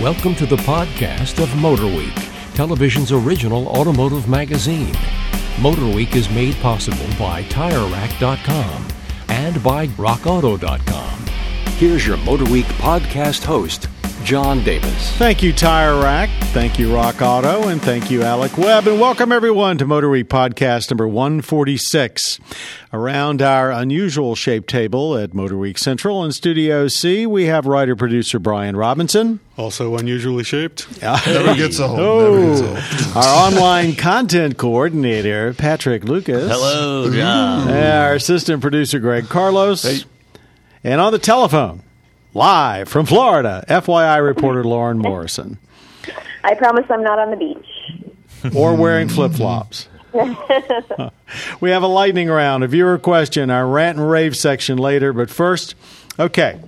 Welcome to the podcast of Motorweek, television's original automotive magazine. Motorweek is made possible by TireRack.com and by RockAuto.com. Here's your Motorweek podcast host, John Davis. Thank you, Tire Rack. Thank you, Rock Auto. And thank you, Alec Webb. And welcome, everyone, to Motor Week podcast number 146. Around our unusual shaped table at Motor Week Central in Studio C, we have writer producer Brian Robinson. Also unusually shaped. Never gets old. Never oh. gets old. Our online content coordinator, Patrick Lucas. Hello, John. And our assistant producer, Greg Carlos. And on the telephone, live from Florida, FYI reporter Lauren Morrison. I promise I'm not on the beach. or wearing flip flops. we have a lightning round, a viewer question, our rant and rave section later. But first, okay.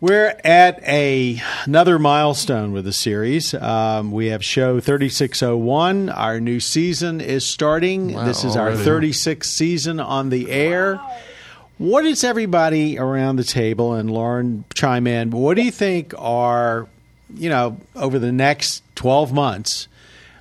We're at a another milestone with the series. Um, we have show 3601. Our new season is starting. Wow, this is our 36th season on the air. What is everybody around the table and Lauren chime in? What do you think are, you know, over the next 12 months,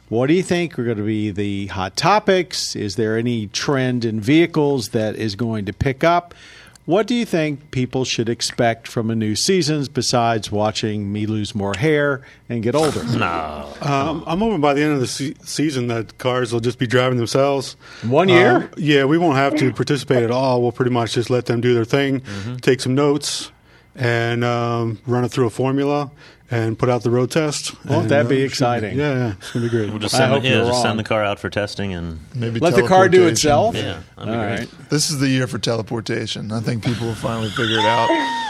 what do you think are going to be the hot topics? Is there any trend in vehicles that is going to pick up? What do you think people should expect from a new season besides watching me lose more hair and get older? No. Um, I'm hoping by the end of the se- season that cars will just be driving themselves. One year? Um, yeah, we won't have to participate at all. We'll pretty much just let them do their thing, take some notes, and um, run it through a formula and put out the road test. Won't that uh, be exciting? yeah, yeah, it's gonna be great. We'll just I send, hope it, yeah, you're just wrong. send the car out for testing and Maybe Let the car do itself? yeah, that'd All great. right. This is the year for teleportation. I think people will finally figure it out.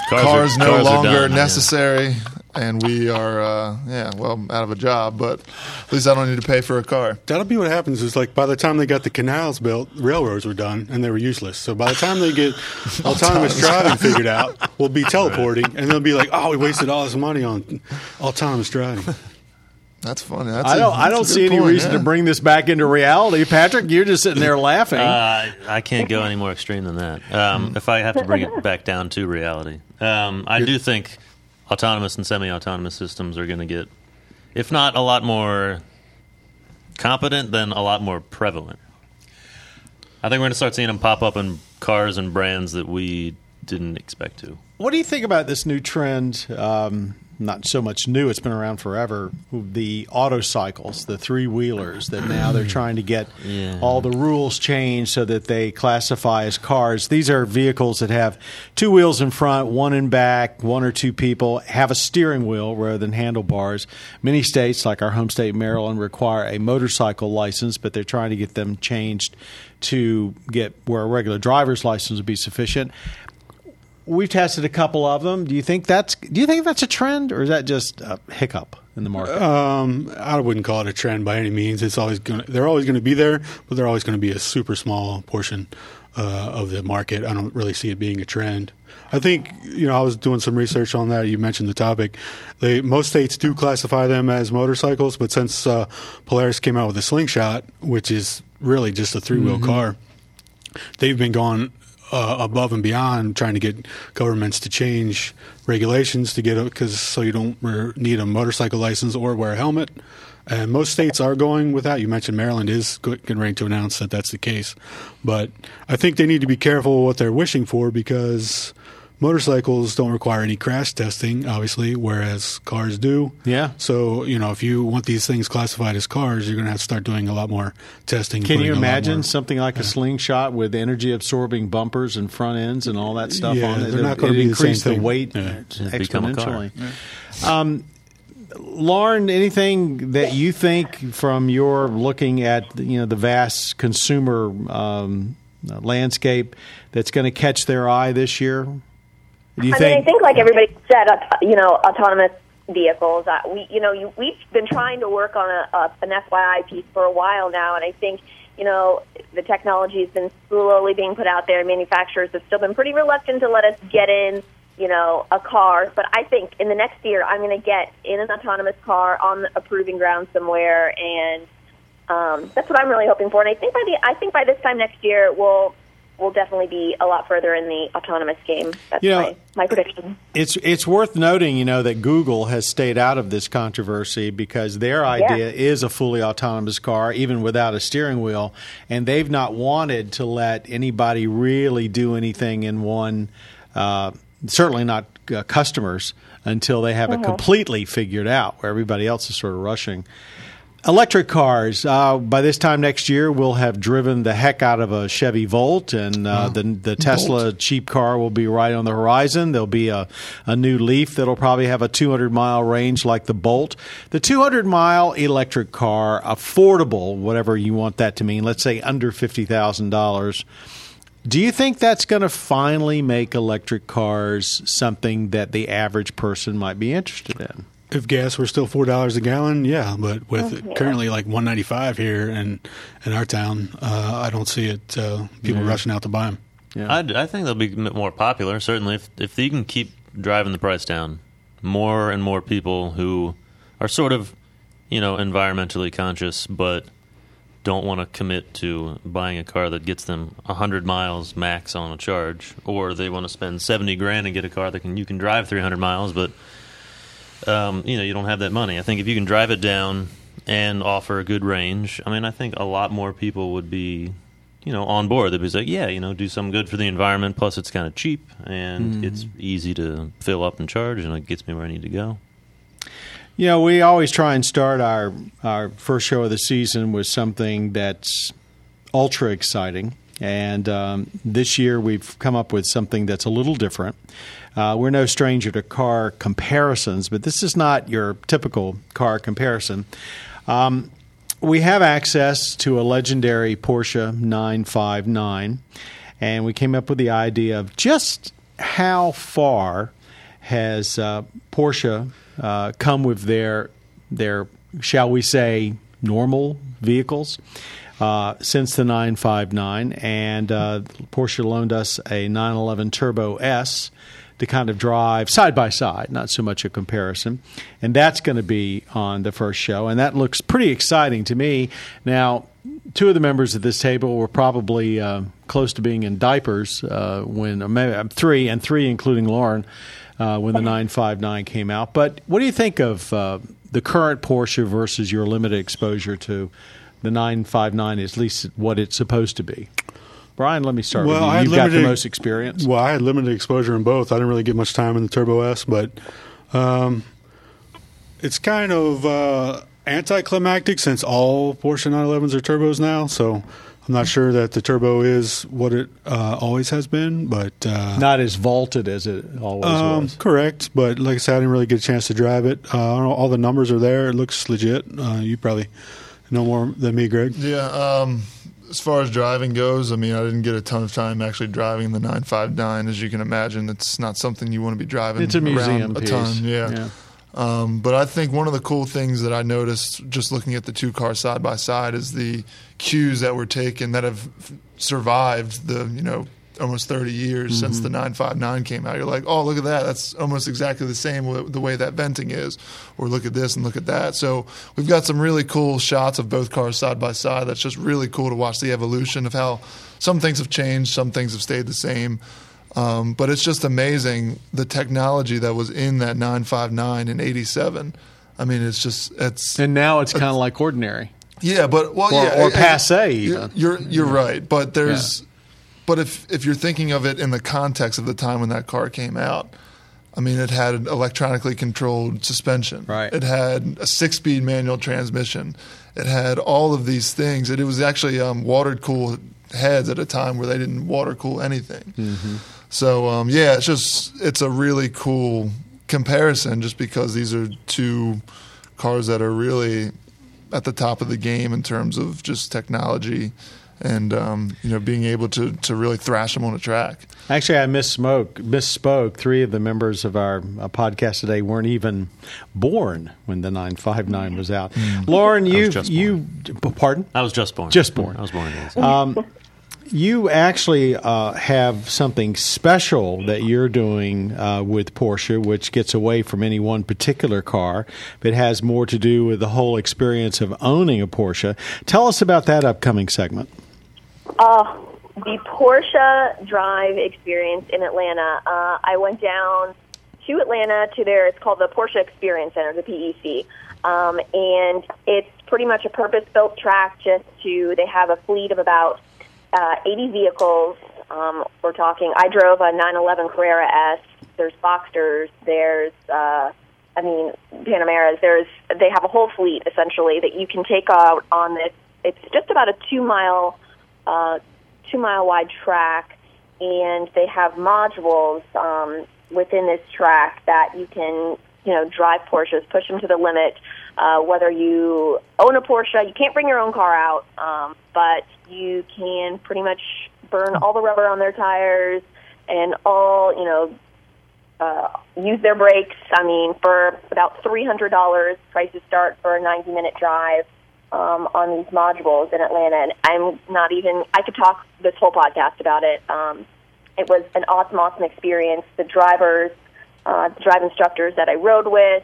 Cars Cars, are- no cars are longer done, yeah. necessary, and we are, uh, yeah, well, out of a job. But at least I don't need to pay for a car. That'll be what happens. Is like by the time they got the canals built, railroads were done and they were useless. So by the time they get autonomous driving figured out, we'll be teleporting, and they'll be like, "Oh, we wasted all this money on autonomous driving." That's funny. That's I a- don't. I that's a don't see any point, reason yeah. to bring this back into reality, Patrick. You're just sitting there laughing. Uh, I can't go any more extreme than that. Um, if I have to bring it back down to reality, um, I do think autonomous and semi-autonomous systems are going to get, if not a lot more competent, then a lot more prevalent. I think we're going to start seeing them pop up in cars and brands that we didn't expect to. What do you think about this new trend? Um, not so much new; it's been around forever. The auto cycles, the three wheelers, that now they're mm. trying to get Yeah. all the rules changed so that they classify as cars. These are vehicles that have two wheels in front, one in back, one or two people have a steering wheel rather than handlebars. Many states, like our home state Maryland, require a motorcycle license, but they're trying to get them changed to get where a regular driver's license would be sufficient. We've tested a couple of them. Do you think that's do you think that's a trend or is that just a hiccup in the market? Um, I wouldn't call it a trend by any means. It's always going. They're always going to be there, but they're always going to be a super small portion uh, of the market. I don't really see it being a trend. I think you know I was doing some research on that. You mentioned the topic. They most states do classify them as motorcycles, but since uh, Polaris came out with the Slingshot, which is really just a three wheel car, they've been going uh, above and beyond trying to get governments to change regulations to get because so you don't need a motorcycle license or wear a helmet. And most states are going with that. You mentioned Maryland is getting ready to announce that that's the case, but I think they need to be careful what they're wishing for because motorcycles don't require any crash testing, obviously, whereas cars do. Yeah. So you know, if you want these things classified as cars, you're going to have to start doing a lot more testing. Can you imagine more- something like a slingshot with energy absorbing bumpers and front ends and all that stuff Yeah, on it? they're not gonna it be the increase same the weight Yeah. Just become exponentially. Um, Lauren, anything that you think from your looking at you know the vast consumer um, landscape that's going to catch their eye this year? Do you I mean, I think like everybody said, you know, autonomous vehicles. Uh, we, you know, you, we've been trying to work on a, a, an FYI piece for a while now, and I think, you know, the technology has been slowly being put out there. Manufacturers have still been pretty reluctant to let us get in, you know, a car. But I think in the next year, I'm going to get in an autonomous car on a proving ground somewhere, and um, that's what I'm really hoping for. And I think by the I think by this time next year, we'll we'll definitely be a lot further in the autonomous game. That's You know- my, my prediction. It's it's worth noting, you know, that Google has stayed out of this controversy because their idea is a fully autonomous car, even without a steering wheel, and they've not wanted to let anybody really do anything in one. Uh, certainly not uh, customers until they have it completely figured out, where everybody else is sort of rushing. Electric cars. Uh, by this time next year, we'll have driven the heck out of a Chevy Bolt, and uh, the the Tesla cheap car will be right on the horizon. There'll be a, a new Leaf that'll probably have a 200 mile range like the Bolt. The 200 mile electric car, affordable, whatever you want that to mean. Let's say under fifty thousand dollars. Do you think that's going to finally make electric cars something that the average person might be interested in? If gas were still four dollars a gallon, yeah, but with it currently like one ninety five here in in our town, uh, I don't see it. Uh, people rushing out to buy them. Yeah. I, I think they'll be m- more popular. Certainly, if if you can keep driving the price down, more and more people who are sort of, you know, environmentally conscious, but don't want to commit to buying a car that gets them hundred miles max on a charge, or they want to spend seventy grand and get a car that can you can drive three hundred miles, but um, you know you don't have that money. I think if you can drive it down and offer a good range, I mean, I think a lot more people would be, you know, on board. They'd be like, yeah, you know, do something good for the environment. Plus, it's kind of cheap and it's easy to fill up and charge, and it gets me where I need to go. You know, we always try and start our our first show of the season with something that's ultra exciting, and um, this year we've come up with something that's a little different. Uh, we're no stranger to car comparisons, but this is not your typical car comparison. Um, we have access to a legendary Porsche 959, and we came up with the idea of just how far has uh, Porsche uh, come with their their shall we say normal vehicles uh, since the 959, and uh, Porsche loaned us a 911 Turbo S to kind of drive side by side, not so much a comparison. And that's going to be on the first show, and that looks pretty exciting to me. Now, two of the members of this table were probably uh, close to being in diapers uh, when, maybe uh, three, and three including Lauren, uh, when the 959 came out. But what do you think of uh, the current Porsche versus your limited exposure to the 959, at least what it's supposed to be? Brian, let me start Well, I with you. had You've got the limited- most experience. Well, I had limited exposure in both. I didn't really get much time in the Turbo S, but um, it's kind of uh, anticlimactic since all Porsche 911s are turbos now. So I'm not sure that the turbo is what it uh, always has been, but uh, Not as vaulted as it always um, was. correct. But like I said, I didn't really get a chance to drive it. Uh, I don't know, all the numbers are there. It looks legit. Uh, you probably know more than me, Greg. Yeah. Um, as far as driving goes, I mean, I didn't get a ton of time actually driving the 959. As you can imagine, it's not something you want to be driving It's a museum around a piece. ton. Yeah. Yeah. Um, but I think one of the cool things that I noticed just looking at the two cars side by side is the cues that were taken that have survived the you know almost 30 years since the 959 came out. You're like, oh, look at that. That's almost exactly the same w- the way that venting is. Or look at this and look at that. So we've got some really cool shots of both cars side by side. That's just really cool to watch the evolution of how some things have changed, some things have stayed the same. Um, but it's just amazing the technology that was in that 959 in 87. I mean, it's just, it's, And now it's kind of like ordinary. yeah, but well, Or- yeah, or passe even. you're, you're right, but there's, but if if you're thinking of it in the context of the time when that car came out, I mean, it had an electronically controlled suspension. Right. It had a six-speed manual transmission. It had all of these things. And it was actually um, water cooled heads at a time where they didn't water cool anything. Mm-hmm. So um, yeah, it's just it's a really cool comparison, just because these are two cars that are really at the top of the game in terms of just technology and um, you know being able to to really thrash them on a track. Actually, I misspoke. Misspoke. Three of the members of our uh, podcast today weren't even born when the 959 was out. Lauren, you you pardon? I was just born. Just born. I was born in 87. You actually uh, have something special that you're doing uh, with Porsche, which gets away from any one particular car, but has more to do with the whole experience of owning a Porsche. Tell us about that upcoming segment. Uh, the Porsche Drive experience in Atlanta. Uh, I went down to Atlanta to their it's called the Porsche Experience Center, the PEC, um, and it's pretty much a purpose-built track. Just to they have a fleet of about uh, 80 vehicles. Um, we're talking. I drove a 911 Carrera S. There's Boxsters. There's uh, I mean Panameras. There's they have a whole fleet essentially that you can take out on this. It's just about a two mile uh, two mile wide track, and they have modules um, within this track that you can you know drive Porsches, push them to the limit. Uh, whether you own a Porsche, you can't bring your own car out, um, but you can pretty much burn all the rubber on their tires and all you know uh, use their brakes. I mean, for about three hundred dollars, prices start for a ninety minute drive um, on these modules in Atlanta. And I'm not even. I could talk this whole podcast about it. Um, it was an awesome, awesome experience. The drivers, uh, the drive instructors that I rode with.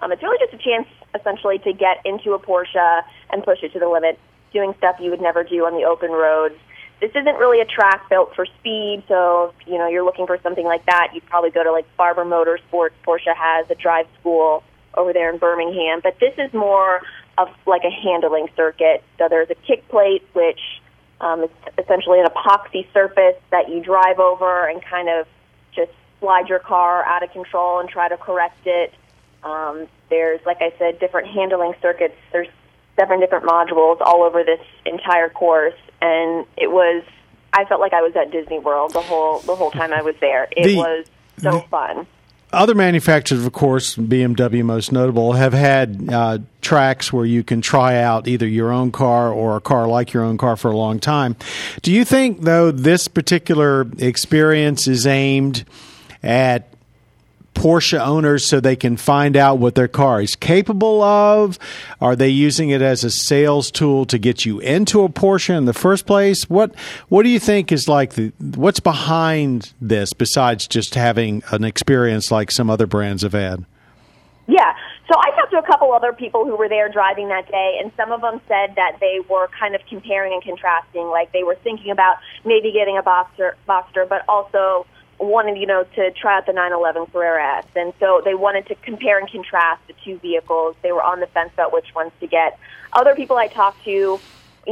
Um, it's really just a chance, essentially, to get into a Porsche and push it to the limit, doing stuff you would never do on the open roads. This isn't really a track built for speed, so if, you know you're looking for something like that, you'd probably go to like Barber Motorsports. Porsche has a drive school over there in Birmingham, but this is more of like a handling circuit. So there's a kick plate, which um, is essentially an epoxy surface that you drive over and kind of just slide your car out of control and try to correct it. Um, there's, like I said, different handling circuits. There's seven different modules all over this entire course, and it was. I felt like I was at Disney World the whole the whole time I was there. It The- was so fun. Other manufacturers, of course, BMW most notable, have had uh, tracks where you can try out either your own car or a car like your own car for a long time. Do you think, though, this particular experience is aimed at Porsche owners so they can find out what their car is capable of? Are they using it as a sales tool to get you into a Porsche in the first place? What What do you think is like the what's behind this besides just having an experience like some other brands have had? Yeah. So I talked to a couple other people who were there driving that day, and some of them said that they were kind of comparing and contrasting. Like they were thinking about maybe getting a Boxster, Boxster but also wanted, you know, to try out the 911 Carrera S. And so they wanted to compare and contrast the two vehicles. They were on the fence about which ones to get. Other people I talked to, you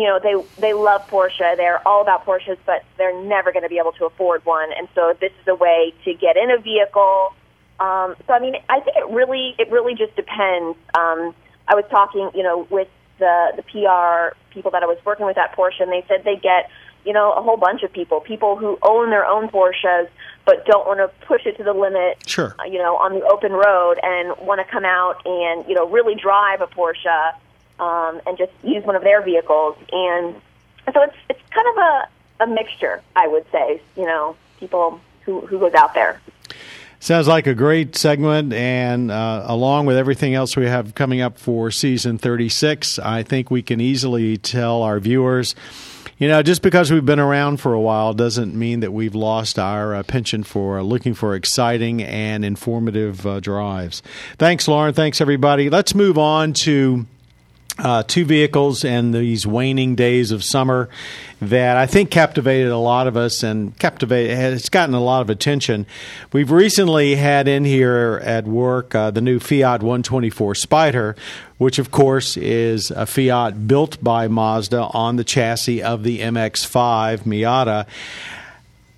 know, they they love Porsche. They're all about Porsches, but they're never going to be able to afford one. And so this is a way to get in a vehicle. Um, so I mean, I think it really it really just depends. Um, I was talking, you know, with the the PR people that I was working with at Porsche, and they said they get, you know, a whole bunch of people, people who own their own Porsches but don't want to push it to the limit. Sure. uh, You know, on the open road, and want to come out and you know really drive a Porsche um, and just use one of their vehicles. And so it's it's kind of a a mixture, I would say. You know, people who who goes out there. Sounds like a great segment, and uh, along with everything else we have coming up for season 36, I think we can easily tell our viewers. You know, just because we've been around for a while doesn't mean that we've lost our uh, penchant for looking for exciting and informative uh, drives. Thanks, Lauren. Thanks, everybody. Let's move on to uh, two vehicles and these waning days of summer that I think captivated a lot of us and captivated. It's gotten a lot of attention. We've recently had in here at work uh, the new Fiat 124 Spider, which of course is a Fiat built by Mazda on the chassis of the MX-5 Miata.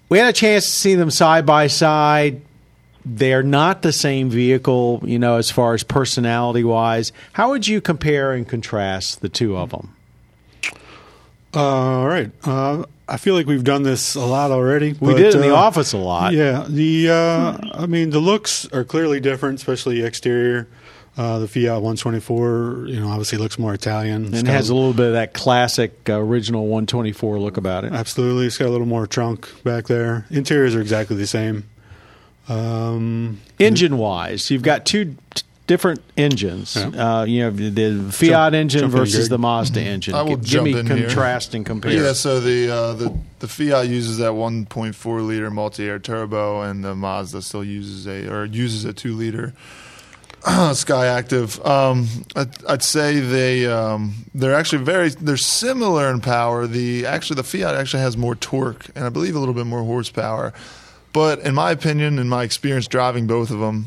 We had a chance to see them side by side they're not the same vehicle, you know, as far as personality wise. How would you compare and contrast the two of them? Uh, all right. Uh, I feel like we've done this a lot already. We but, did in the uh, office a lot. Yeah. The uh, I mean, the looks are clearly different, especially exterior. Uh, the Fiat 124, you know, obviously looks more Italian. It's And it has a little bit of that classic uh, original 124 look about it. Absolutely, it's got a little more trunk back there. Interiors are exactly the same. Um, Engine wise, you've got two t- different engines. Yeah. Uh, you know, the Fiat Jump- engine jump versus the Mazda engine. I will Give jump me in here. contrast and compare. Yeah, so the uh, the the Fiat uses that 1.4 liter multi-air turbo, and the Mazda still uses a or uses a two liter. Skyactiv. Um, I'd, I'd say they um, they're actually very they're similar in power. The actually the Fiat actually has more torque and I believe a little bit more horsepower. But in my opinion, in my experience driving both of them,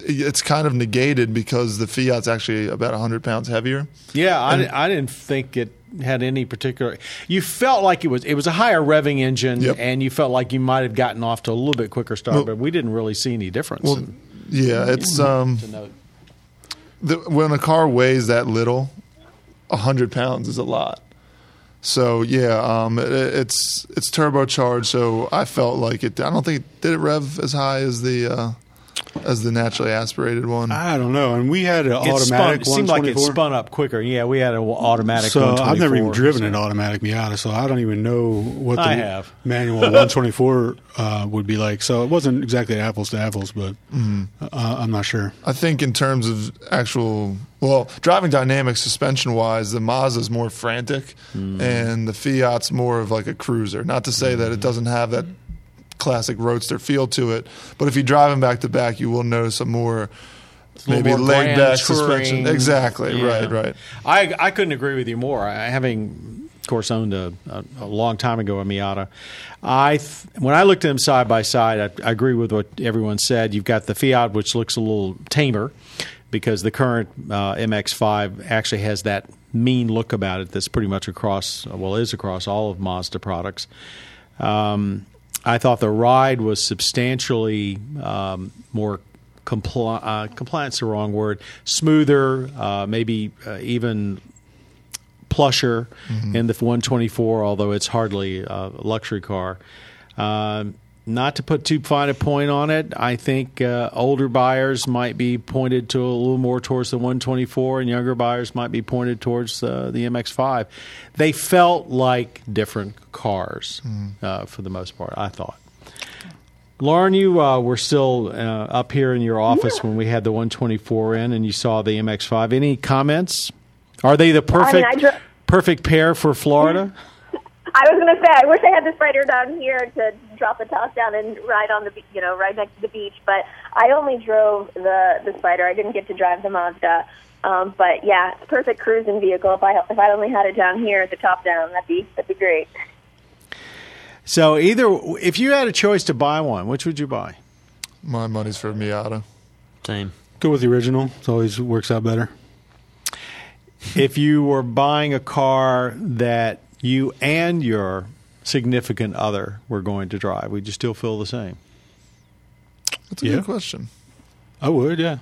it's kind of negated because the Fiat's actually about 100 pounds heavier. Yeah, I, di- I didn't think it had any particular. You felt like it was it was a higher revving engine, Yep. and you felt like you might have gotten off to a little bit quicker start, Well- but we didn't really see any difference. Well, in- yeah, it's um, the, when a car weighs that little, 100 pounds is a lot. So yeah, um, it, it's it's turbocharged. So I felt like it. I don't think did it rev as high as the uh, as the naturally aspirated one. I don't know. And we had an It spun, automatic it seemed like it spun up quicker. Yeah, we had an automatic. So I've never even driven so- an automatic Miata, so I don't even know what the I have. manual 124 uh, would be like. So it wasn't exactly apples to apples, but Mm-hmm. uh, I'm not sure. I think in terms of actual, well, driving dynamics, suspension wise, the Mazda's more frantic, and the Fiat's more of like a cruiser. Not to say that it doesn't have that classic roadster feel to it, but if you drive them back to back, you will notice a more a maybe laid back suspension. Exactly. Yeah. Right. Right. I I couldn't agree with you more. I, having, of course, owned a, a, a long time ago a Miata, I th- when I looked at them side by side, I, I agree with what everyone said. You've got the Fiat, which looks a little tamer, because the current uh, MX-5 actually has that mean look about it that's pretty much across, well, is across all of Mazda products. Um, I thought the ride was substantially um, more compli- uh, compliant's the wrong word, smoother, uh, maybe uh, even plusher in the 124, although it's hardly a luxury car. Um, not to put too fine a point on it, I think uh, older buyers might be pointed to a little more towards the 124, and younger buyers might be pointed towards uh, the MX5. They felt like different cars uh, for the most part, I thought. Lauren, you uh, were still uh, up here in your office when we had the 124 in, and you saw the MX5. Any comments? Are they the perfect I dro- perfect pair for Florida? I was going to say, I wish I had this writer down here to drop the top down and ride on the, you know, right next to the beach. But I only drove the the spider. I didn't get to drive the Mazda. Um, but yeah, it's a perfect cruising vehicle. If I if I only had it down here, at the top down, that'd be that'd be great. So either if you had a choice to buy one, which would you buy? My money's for Miata. Same. Go with the original. It always works out better. if you were buying a car that you and your significant other we're going to drive, would you still feel the same? That's a Yeah. good question. I would, yeah.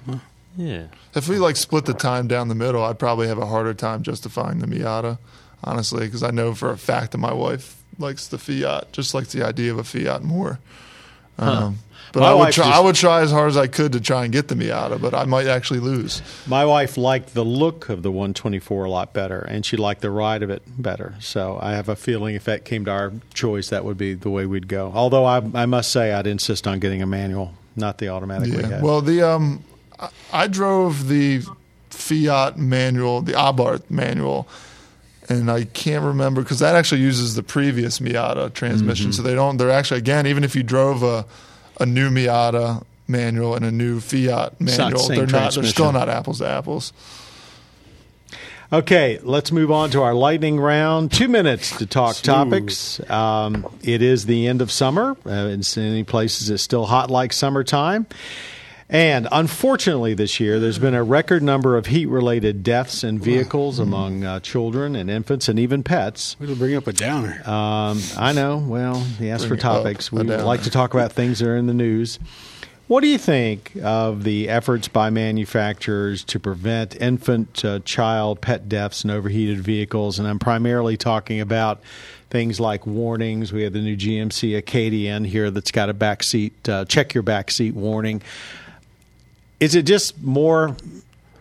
Yeah. If we like split the time down the middle, I'd probably have a harder time justifying the Miata, honestly, because I know for a fact that my wife likes the Fiat, just likes the idea of a Fiat more. Um, but My I would try. just- I would try as hard as I could to try and get the Miata, but I might actually lose. My wife liked the look of the 124 a lot better, and she liked the ride of it better. So I have a feeling if that came to our choice, that would be the way we'd go. Although I, I must say, I'd insist on getting a manual, not the automatic Yeah. Well, the um, I, I drove the Fiat manual, the Abarth manual, and I can't remember because that actually uses the previous Miata transmission. So they don't. They're actually again, even if you drove a a new Miata manual and a new Fiat It's not the manual, they're not. They're still not apples to apples. Okay, let's move on to our lightning round. Two minutes to talk topics. Um, it is the end of summer. Uh, in many places, it's still hot like summertime. And unfortunately, this year, there's been a record number of heat related deaths in vehicles among uh, children and infants and even pets. We'll bring up a downer. Um, I know. Well, he asked for Bring up, topics. We like to talk about things that are in the news. What do you think of the efforts by manufacturers to prevent infant, uh, child, pet deaths in overheated vehicles? And I'm primarily talking about things like warnings. We have the new GMC Acadia in here that's got a backseat, uh, check your backseat warning. Is it just more,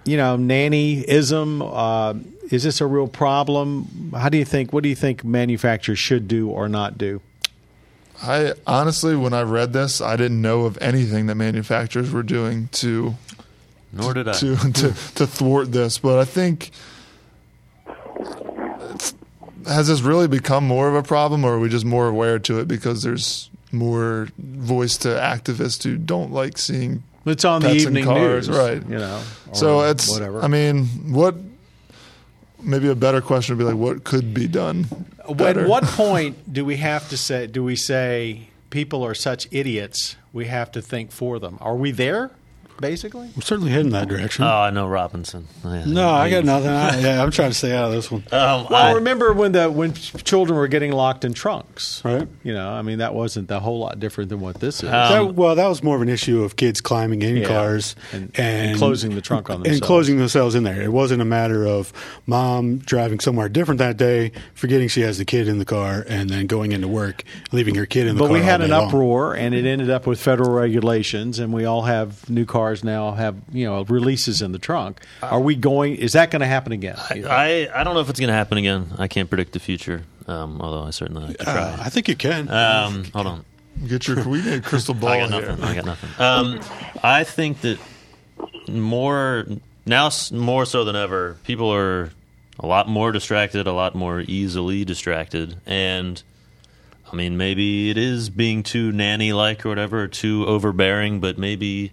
you know, nannyism? Uh, is this a real problem? How do you think? What do you think manufacturers should do or not do? I honestly, when I read this, I didn't know of anything that manufacturers were doing to Nor did I. to to, to thwart this. But I think has this really become more of a problem, or are we just more aware to it because there's more voice to activists who don't like seeing It's on the evening cars, news, right? You know, So it's whatever. I mean, what? Maybe a better question would be like, what could be done? At what point do we have to say? Do we say people are such idiots? We have to think for them. Are we there? Basically, I'm certainly heading that direction. Oh, I know Robinson. Yeah, no, I got nothing. I, yeah, I'm trying to stay out of this one. Um, well, I- remember when the when children were getting locked in trunks, Right. You know, I mean, that wasn't a whole lot different than what this is. Um, that, well, that was more of an issue of kids climbing in Yeah. cars And- and, and closing the trunk on and closing themselves in there. It wasn't a matter of mom driving somewhere different that day, forgetting she has the kid in the car, and then going into work, leaving her kid in the but car. But we had all an day long. uproar, and it ended up with federal regulations, and we all have new cars now have you know releases in the trunk. Are we going? Is that going to happen again? I, I don't know if it's going to happen again. I can't predict the future, um, although I certainly like to try. Uh, I think you can. Um, hold on. Get your we need a crystal ball I got here. I got nothing. Um, I think that more now, more so than ever, people are a lot more distracted, a lot more easily distracted, and I mean, maybe it is being too nanny-like or whatever, or too overbearing, but maybe.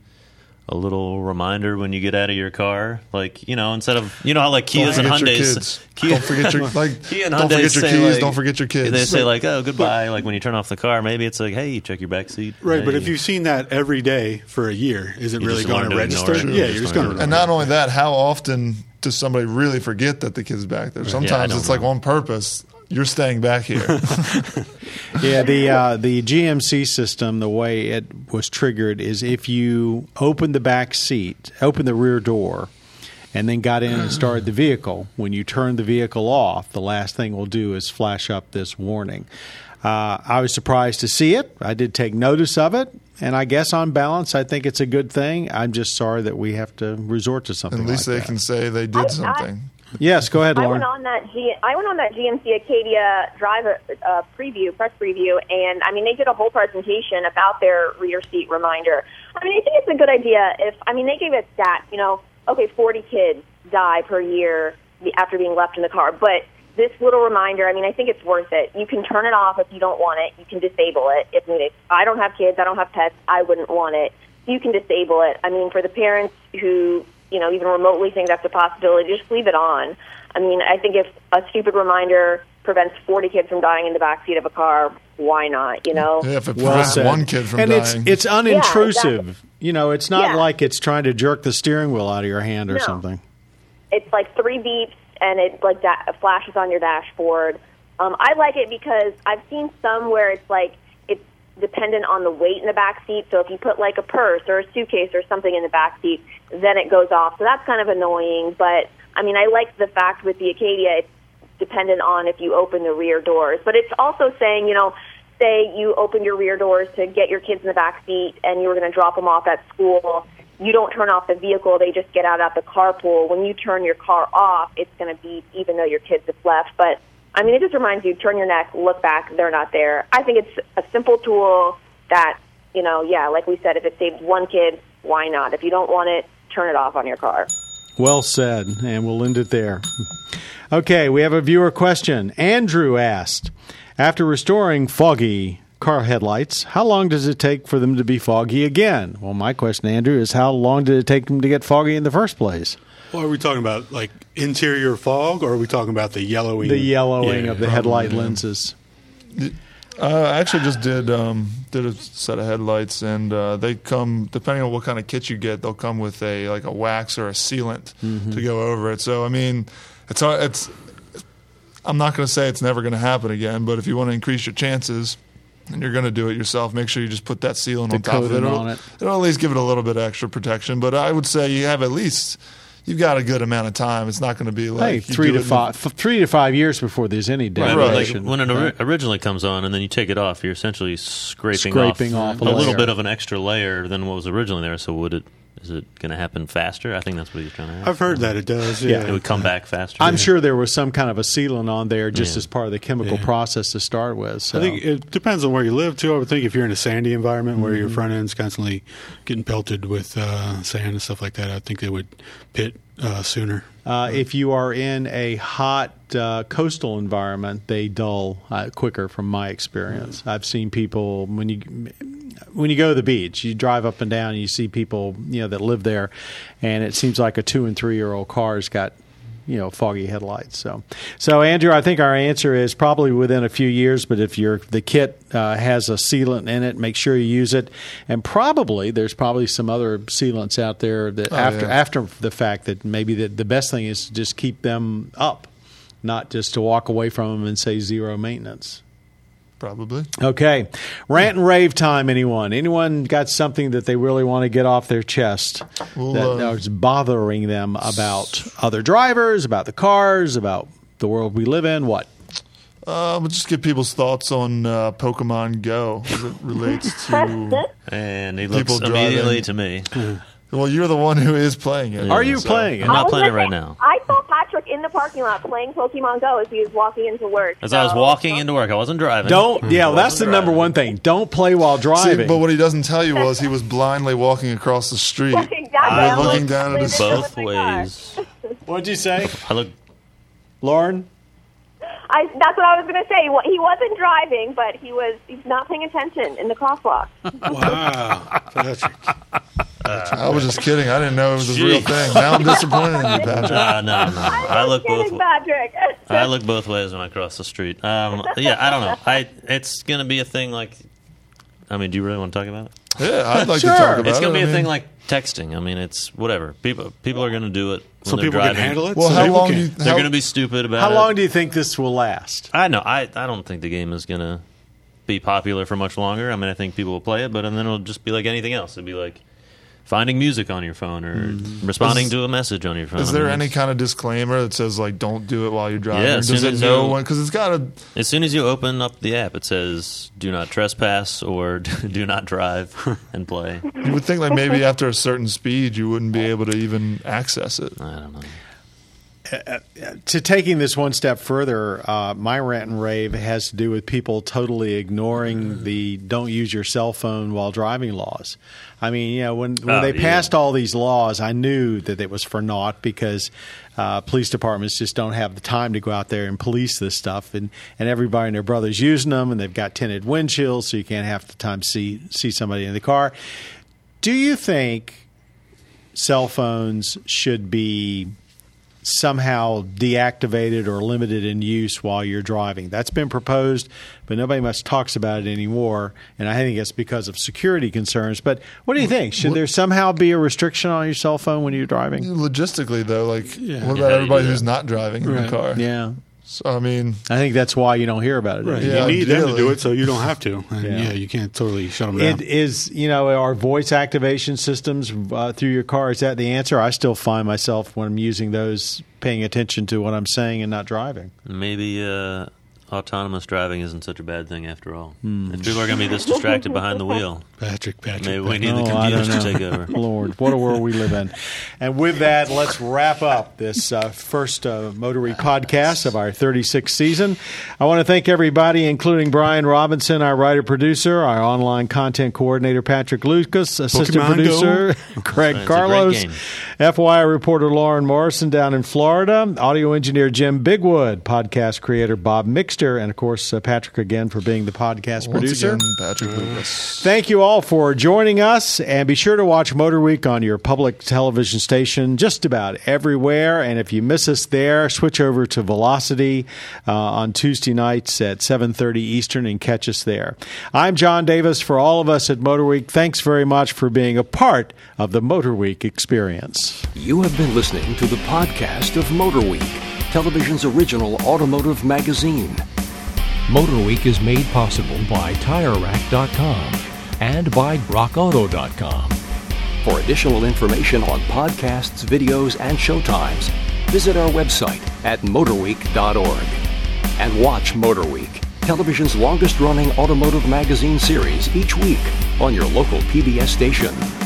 A little reminder when you get out of your car, like you know, instead of you know how like Don't Kias and forget your Hyundai's, kids. Kia- Don't forget your like. Kia and don't Hyundais forget your say, keys. like- don't forget your kids. They say like, "Oh, goodbye." Like when you turn off the car, maybe it's like, "Hey, check your back seat." right, but if you've seen that every day for a year, is it You really going to to register? it. Yeah, You you're just just going to. to And not only that, how often does somebody really forget that the kid's back there? Sometimes don't it's like on purpose. You're staying back here. yeah, the uh, the GMC system, the way it was triggered is if you open the back seat, open the rear door, and then got in and started the vehicle. When you turn the vehicle off, the last thing we'll do is flash up this warning. Uh, I was surprised to see it. I did take notice of it, and I guess on balance, I think it's a good thing. I'm just sorry that we have to resort to something. At least like they that. can say they did I- something. Yes, go ahead, I Lauren. went on that G- I went on that GMC Acadia Drive uh, preview, press preview, and I mean they did a whole presentation about their rear seat reminder. I mean I think it's a good idea if I mean they gave a stat, you know, okay, 40 kids die per year after being left in the car, but this little reminder, I mean I think it's worth it. You can turn it off if you don't want it. You can disable it if needed. I don't have kids, I don't have pets, I wouldn't want it. You can disable it. I mean for the parents who you know, even remotely think that's a possibility, just leave it on. I mean, I think if a stupid reminder prevents 40 kids from dying in the backseat of a car, why not, you know? If it prevents said. one kid from and dying. it's it's unintrusive. exactly. You know, it's not Yeah. like it's trying to jerk the steering wheel out of your hand or No. something. It's like three beeps and it like da- flashes on your dashboard. Um, I like it because I've seen some where it's like it's dependent on the weight in the back seat. So if you put like a purse or a suitcase or something in the back seat, then it goes off. So that's kind of annoying. But I mean, I like the fact with the Acadia, it's dependent on if you open the rear doors. But it's also saying, you know, say you open your rear doors to get your kids in the back seat and you were going to drop them off at school. You don't turn off the vehicle; they just get out at the carpool. When you turn your car off, it's going to beep, even though your kids have left. But I mean, it just reminds you: turn your neck, look back, they're not there. I think it's a simple tool that, you know, yeah, like we said, if it saves one kid, why not? If you don't want it, turn it off on your car. Well said, and we'll end it there. Okay, we have a viewer question. Andrew asked, after restoring foggy car headlights, how long does it take for them to be foggy again? Well, my question, Andrew, is how long did it take them to get foggy in the first place? Well, are we talking about like interior fog, or are we talking about the yellowing? The yellowing Yeah, of the probably, headlight yeah. lenses. Uh, I actually just did um, did a set of headlights, and uh, they come depending on what kind of kit you get. They'll come with a like a wax or a sealant Mm-hmm. to go over it. So I mean, it's it's. I'm not going to say it's never going to happen again, but if you want to increase your chances, and you're going to do it yourself, make sure you just put that sealant The on top of it. It'll, on it. it'll at least give it a little bit of extra protection. But I would say you have at least you've got a good amount of time. It's not going to be like Hey, three to five, f- three to five years before there's any Right, like degradation. when it ori- originally comes on and then you take it off, you're essentially scraping, Scraping off a a, little bit of an extra layer than what was originally there. So would it? Is it going to happen faster? I think that's what he's trying to ask. I've heard that it does. Yeah. Yeah, it would come back faster. I'm sure there was some kind of a sealant on there just Yeah. as part of the chemical Yeah. process to start with. So. I think it depends on where you live too. I would think if you're in a sandy environment where Mm-hmm. your front end's constantly getting pelted with uh, sand and stuff like that, I think they would pit uh, sooner. Uh, if you are in a hot uh, coastal environment, they dull uh, quicker, from my experience. I've seen people when you. when you go to the beach, you drive up and down, and you see people you know that live there, and it seems like a two and three year old car's got you know foggy headlights. So, so Andrew, I think our answer is probably within a few years. But if your the kit uh, has a sealant in it, make sure you use it. And probably there's probably some other sealants out there that Oh, after yeah. after the fact that maybe the, the best thing is to just keep them up, not just to walk away from them and say zero maintenance. Probably. Okay, rant and rave time. Anyone? Anyone got something that they really want to get off their chest Well, that, uh, that was bothering them about other drivers, about the cars, about the world we live in? What? Uh, we'll just get people's thoughts on uh, Pokemon Go as it relates to. And he looks People immediately driving. to me. well, you're the one who is playing it. Are you so- playing it? I'm not playing it right now. I saw Patrick in the parking lot playing Pokemon Go as he was walking into work. As I was walking into work, I wasn't driving. Don't. Hmm. Yeah, I that's the wasn't number one thing. Don't play while See, driving. but what he doesn't tell you was he was blindly walking across the street. exactly. I I'm looking down at his- Both with my car. ways. What'd you say, I look. Lauren? I, that's what I was going to say. He wasn't driving, but he was he's not paying attention in the crosswalk. Wow, Patrick. I was just kidding. I didn't know it was a real Jeez. thing. Now I'm disappointed in you, Patrick. Uh, no, no. I look both. kidding, Patrick. I look both ways when I cross the street. Um, yeah, I don't know. I it's gonna be a thing like. I mean, do you really want to talk about it? Yeah, I'd like Sure. to talk about it. It's gonna be I a mean, thing like texting. I mean, it's whatever. People people are gonna do it when Some they're people driving. can handle it. Well, some how people long do can't. you? They're how- gonna be stupid about it. How it. long do you think this will last? I know. I I don't think the game is gonna be popular for much longer. I mean, I think people will play it, but and then it'll just be like anything else. It'd be like finding music on your phone or mm. responding Is- to a message on your phone. Is I there mean, any kind of disclaimer that says like don't do it while you're driving? Yeah, as does soon it as know when? Because it's got a. As soon as you open up the app, it says "Do not trespass" or "Do not drive and play." You would think like maybe after a certain speed you wouldn't be able to even access it. I don't know. To taking this one step further, uh, my rant and rave has to do with people totally ignoring the don't use your cell phone while driving laws. I mean, you know, when when Oh, they yeah. passed all these laws, I knew that it was for naught because uh, police departments just don't have the time to go out there and police this stuff, and, and everybody and their brother's using them, and they've got tinted windshields, so you can't half the time see see somebody in the car. Do you think cell phones should be somehow deactivated or limited in use while you're driving. That's been proposed, but nobody much talks about it anymore. And I think it's because of security concerns. But what do you think? Should there somehow be a restriction on your cell phone when you're driving? Logistically, though, like Yeah. what about how do you everybody who's not driving in Right. the car? Yeah. So, I mean, I think that's why you don't hear about it. Right. Yeah, you need them to do it, so you don't have to. And Yeah. yeah. you can't totally shut them down. It is, you know, our voice activation systems uh, through your car. Is that the answer? I still find myself when I'm using those paying attention to what I'm saying and not driving. Maybe uh, autonomous driving isn't such a bad thing after all. Hmm. If people are going to be this distracted behind the wheel, Patrick, Patrick. maybe we Patrick. need the Oh, computers to take over. Lord, what a world we live in. And with that, let's wrap up this uh, first uh, Motor Week podcast of our 36th season. I want to thank everybody, including Brian Robinson, our writer producer, our online content coordinator, Patrick Lucas, assistant Pokemon producer, Craig It's Carlos, game. FYI reporter Lauren Morrison down in Florida, audio engineer Jim Bigwood, podcast creator Bob Mixter, and of course, uh, Patrick again for being the podcast once producer. again, Patrick Lucas. Thank you all for joining us, and be sure to watch Motor Week on your public television station just about everywhere. And if you miss us there, switch over to Velocity uh, on Tuesday nights at 7:30 Eastern and catch us there. I'm John Davis. For all of us at Motor Week, thanks very much for being a part of the Motor Week experience. You have been listening to the podcast of Motor Week, television's original automotive magazine. MotorWeek is made possible by TireRack.com and by RockAuto.com. For additional information on podcasts, videos, and showtimes, visit our website at motorweek.org. And watch MotorWeek, television's longest running automotive magazine series each week on your local PBS station.